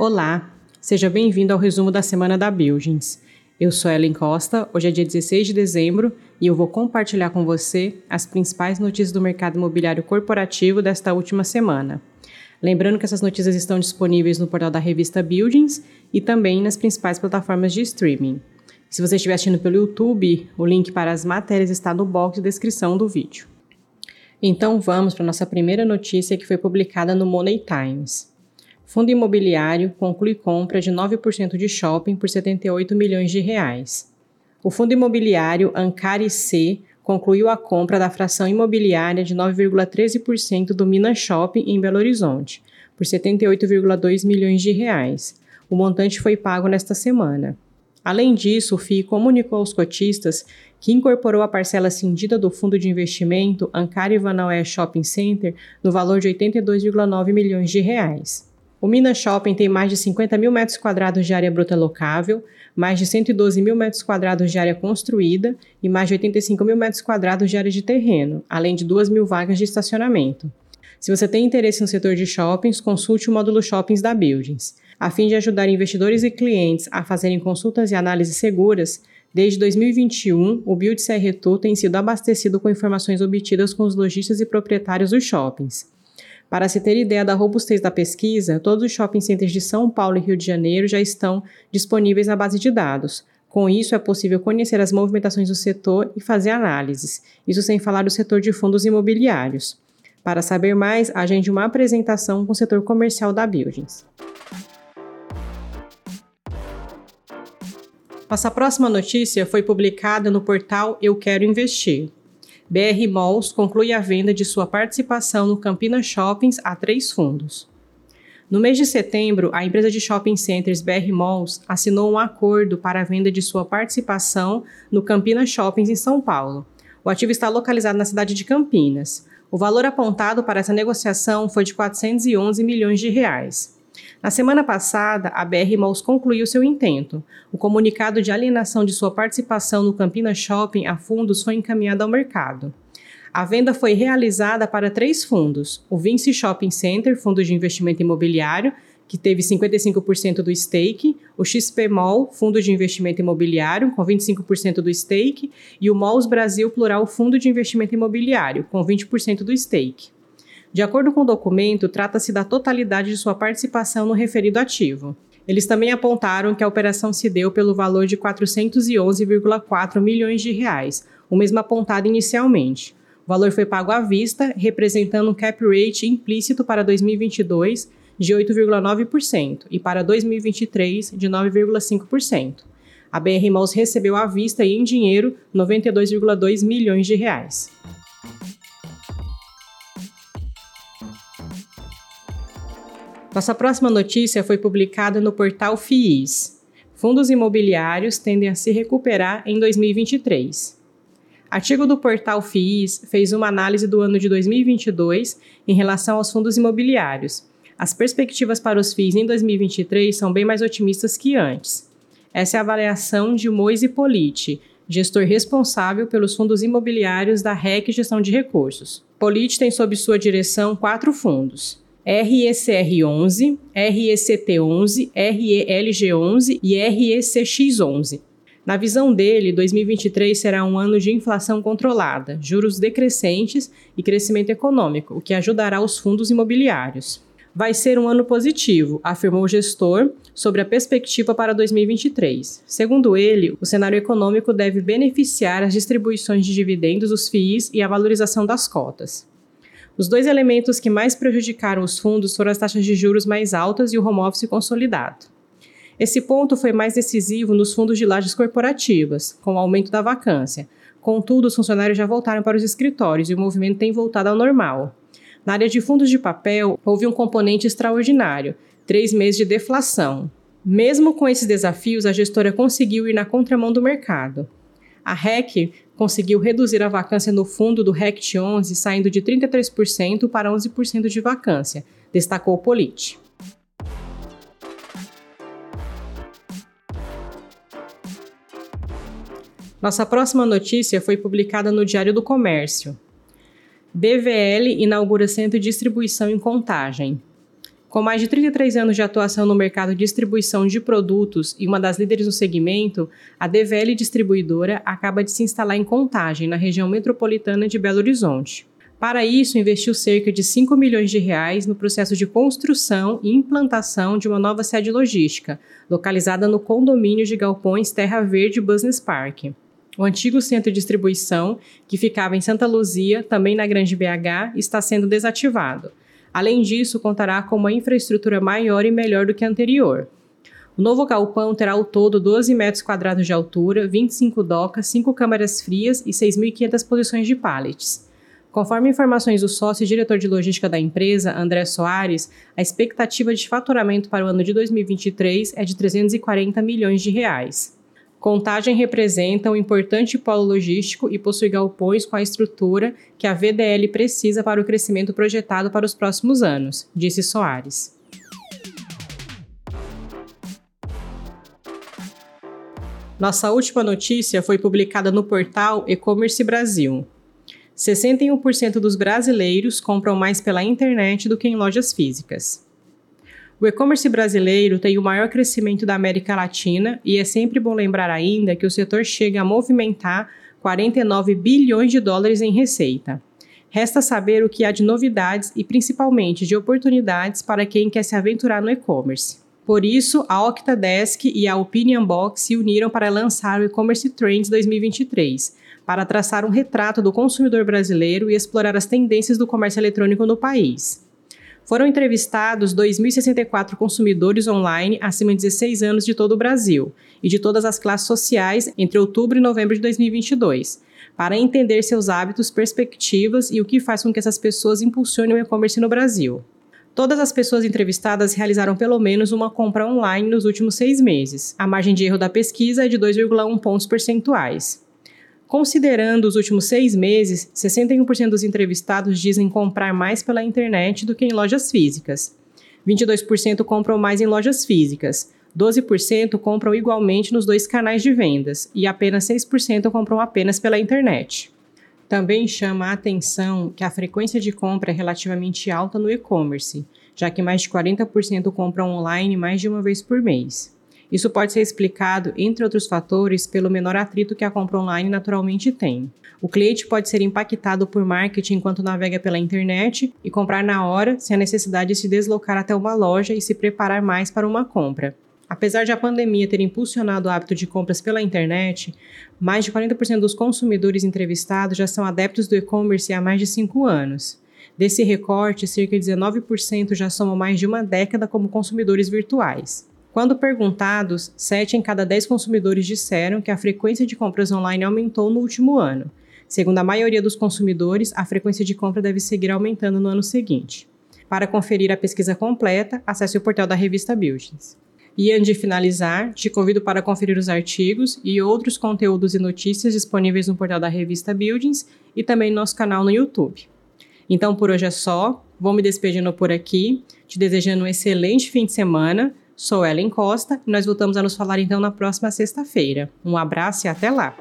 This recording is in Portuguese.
Olá, seja bem-vindo ao resumo da semana da Buildings. Eu sou Ellen Costa, hoje é dia 16 de dezembro e eu vou compartilhar com você as principais notícias do mercado imobiliário corporativo desta última semana. Lembrando que essas notícias estão disponíveis no portal da revista Buildings e também nas principais plataformas de streaming. Se você estiver assistindo pelo YouTube, o link para as matérias está no box de descrição do vídeo. Então vamos para a nossa primeira notícia que foi publicada no Money Times. Fundo imobiliário conclui compra de 9% de shopping por 78 milhões de reais. O fundo imobiliário Ancari C concluiu a compra da fração imobiliária de 9,13% do Minas Shopping em Belo Horizonte, por 78,2 milhões de reais. O montante foi pago nesta semana. Além disso, o FII comunicou aos cotistas que incorporou a parcela cindida do fundo de investimento Ancari Vanoé Shopping Center no valor de 82,9 milhões de reais. O Minas Shopping tem mais de 50 mil metros quadrados de área bruta locável, mais de 112 mil metros quadrados de área construída e mais de 85 mil metros quadrados de área de terreno, além de 2 mil vagas de estacionamento. Se você tem interesse no setor de shoppings, consulte o módulo Shoppings da Buildings. A fim de ajudar investidores e clientes a fazerem consultas e análises seguras, desde 2021, o Build CRTU tem sido abastecido com informações obtidas com os lojistas e proprietários dos shoppings. Para se ter ideia da robustez da pesquisa, todos os shopping centers de São Paulo e Rio de Janeiro já estão disponíveis na base de dados. Com isso, é possível conhecer as movimentações do setor e fazer análises, isso sem falar do setor de fundos imobiliários. Para saber mais, agende uma apresentação com o setor comercial da Buildings. Nossa próxima notícia foi publicada no portal Eu Quero Investir. BR Malls conclui a venda de sua participação no Campinas Shoppings a três fundos. No mês de setembro, a empresa de shopping centers BR Malls assinou um acordo para a venda de sua participação no Campinas Shoppings em São Paulo. O ativo está localizado na cidade de Campinas. O valor apontado para essa negociação foi de 411 milhões de reais. Na semana passada, a BR Malls concluiu seu intento. O comunicado de alienação de sua participação no Campinas Shopping a fundos foi encaminhado ao mercado. A venda foi realizada para três fundos: o Vinci Shopping Center, fundo de investimento imobiliário, que teve 55% do stake, o XP Mall, fundo de investimento imobiliário, com 25% do stake, e o Malls Brasil Plural, fundo de investimento imobiliário, com 20% do stake. De acordo com o documento, trata-se da totalidade de sua participação no referido ativo. Eles também apontaram que a operação se deu pelo valor de 411,4 milhões de reais, o mesmo apontado inicialmente. O valor foi pago à vista, representando um cap rate implícito para 2022 de 8,9% e para 2023 de 9,5%. A BR Malls recebeu à vista e em dinheiro 92,2 milhões de reais. Nossa próxima notícia foi publicada no portal FIIs. Fundos imobiliários tendem a se recuperar em 2023. Artigo do portal FIIs fez uma análise do ano de 2022 em relação aos fundos imobiliários. As perspectivas para os FIIs em 2023 são bem mais otimistas que antes. Essa é a avaliação de Moise Politi, gestor responsável pelos fundos imobiliários da REC Gestão de Recursos. Politi tem sob sua direção quatro fundos. RECR11, RECT11, RELG11 e RECX11. Na visão dele, 2023 será um ano de inflação controlada, juros decrescentes e crescimento econômico, o que ajudará os fundos imobiliários. Vai ser um ano positivo, afirmou o gestor sobre a perspectiva para 2023. Segundo ele, o cenário econômico deve beneficiar as distribuições de dividendos, os FIIs e a valorização das cotas. Os dois elementos que mais prejudicaram os fundos foram as taxas de juros mais altas e o home office consolidado. Esse ponto foi mais decisivo nos fundos de lajes corporativas, com o aumento da vacância. Contudo, os funcionários já voltaram para os escritórios e o movimento tem voltado ao normal. Na área de fundos de papel, houve um componente extraordinário: três meses de deflação. Mesmo com esses desafios, a gestora conseguiu ir na contramão do mercado. A REC conseguiu reduzir a vacância no fundo do RECT 11, saindo de 33% para 11% de vacância, destacou Politi. Nossa próxima notícia foi publicada no Diário do Comércio. BVL inaugura centro de distribuição em Contagem. Com mais de 33 anos de atuação no mercado de distribuição de produtos e uma das líderes no segmento, a DVL Distribuidora acaba de se instalar em Contagem, na região metropolitana de Belo Horizonte. Para isso, investiu cerca de 5 milhões de reais no processo de construção e implantação de uma nova sede logística, localizada no condomínio de galpões Terra Verde Business Park. O antigo centro de distribuição, que ficava em Santa Luzia, também na Grande BH, está sendo desativado. Além disso, contará com uma infraestrutura maior e melhor do que a anterior. O novo galpão terá ao todo 12 metros quadrados de altura, 25 docas, 5 câmaras frias e 6.500 posições de pallets. Conforme informações do sócio e diretor de logística da empresa, André Soares, a expectativa de faturamento para o ano de 2023 é de 340 milhões de reais. Contagem representa um importante polo logístico e possui galpões com a estrutura que a VDL precisa para o crescimento projetado para os próximos anos, disse Soares. Nossa última notícia foi publicada no portal E-Commerce Brasil. 61% dos brasileiros compram mais pela internet do que em lojas físicas. O e-commerce brasileiro tem o maior crescimento da América Latina e é sempre bom lembrar ainda que o setor chega a movimentar 49 bilhões de dólares em receita. Resta saber o que há de novidades e principalmente de oportunidades para quem quer se aventurar no e-commerce. Por isso, a Octadesk e a Opinion Box se uniram para lançar o E-Commerce Trends 2023, para traçar um retrato do consumidor brasileiro e explorar as tendências do comércio eletrônico no país. Foram entrevistados 2.064 consumidores online acima de 16 anos de todo o Brasil e de todas as classes sociais entre outubro e novembro de 2022, para entender seus hábitos, perspectivas e o que faz com que essas pessoas impulsionem o e-commerce no Brasil. Todas as pessoas entrevistadas realizaram pelo menos uma compra online nos últimos seis meses. A margem de erro da pesquisa é de 2,1 pontos percentuais. Considerando os últimos seis meses, 61% dos entrevistados dizem comprar mais pela internet do que em lojas físicas. 22% compram mais em lojas físicas. 12% compram igualmente nos dois canais de vendas e apenas 6% compram apenas pela internet. Também chama a atenção que a frequência de compra é relativamente alta no e-commerce, já que mais de 40% compram online mais de uma vez por mês. Isso pode ser explicado, entre outros fatores, pelo menor atrito que a compra online naturalmente tem. O cliente pode ser impactado por marketing enquanto navega pela internet e comprar na hora, sem a necessidade de se deslocar até uma loja e se preparar mais para uma compra. Apesar de a pandemia ter impulsionado o hábito de compras pela internet, mais de 40% dos consumidores entrevistados já são adeptos do e-commerce há mais de 5 anos. Desse recorte, cerca de 19% já somam mais de uma década como consumidores virtuais. Quando perguntados, 7 em cada 10 consumidores disseram que a frequência de compras online aumentou no último ano. Segundo a maioria dos consumidores, a frequência de compra deve seguir aumentando no ano seguinte. Para conferir a pesquisa completa, acesse o portal da revista Buildings. E antes de finalizar, te convido para conferir os artigos e outros conteúdos e notícias disponíveis no portal da revista Buildings e também no nosso canal no YouTube. Então por hoje é só, vou me despedindo por aqui, te desejando um excelente fim de semana Sou Ellen Costa e nós voltamos a nos falar então na próxima sexta-feira. Um abraço e até lá!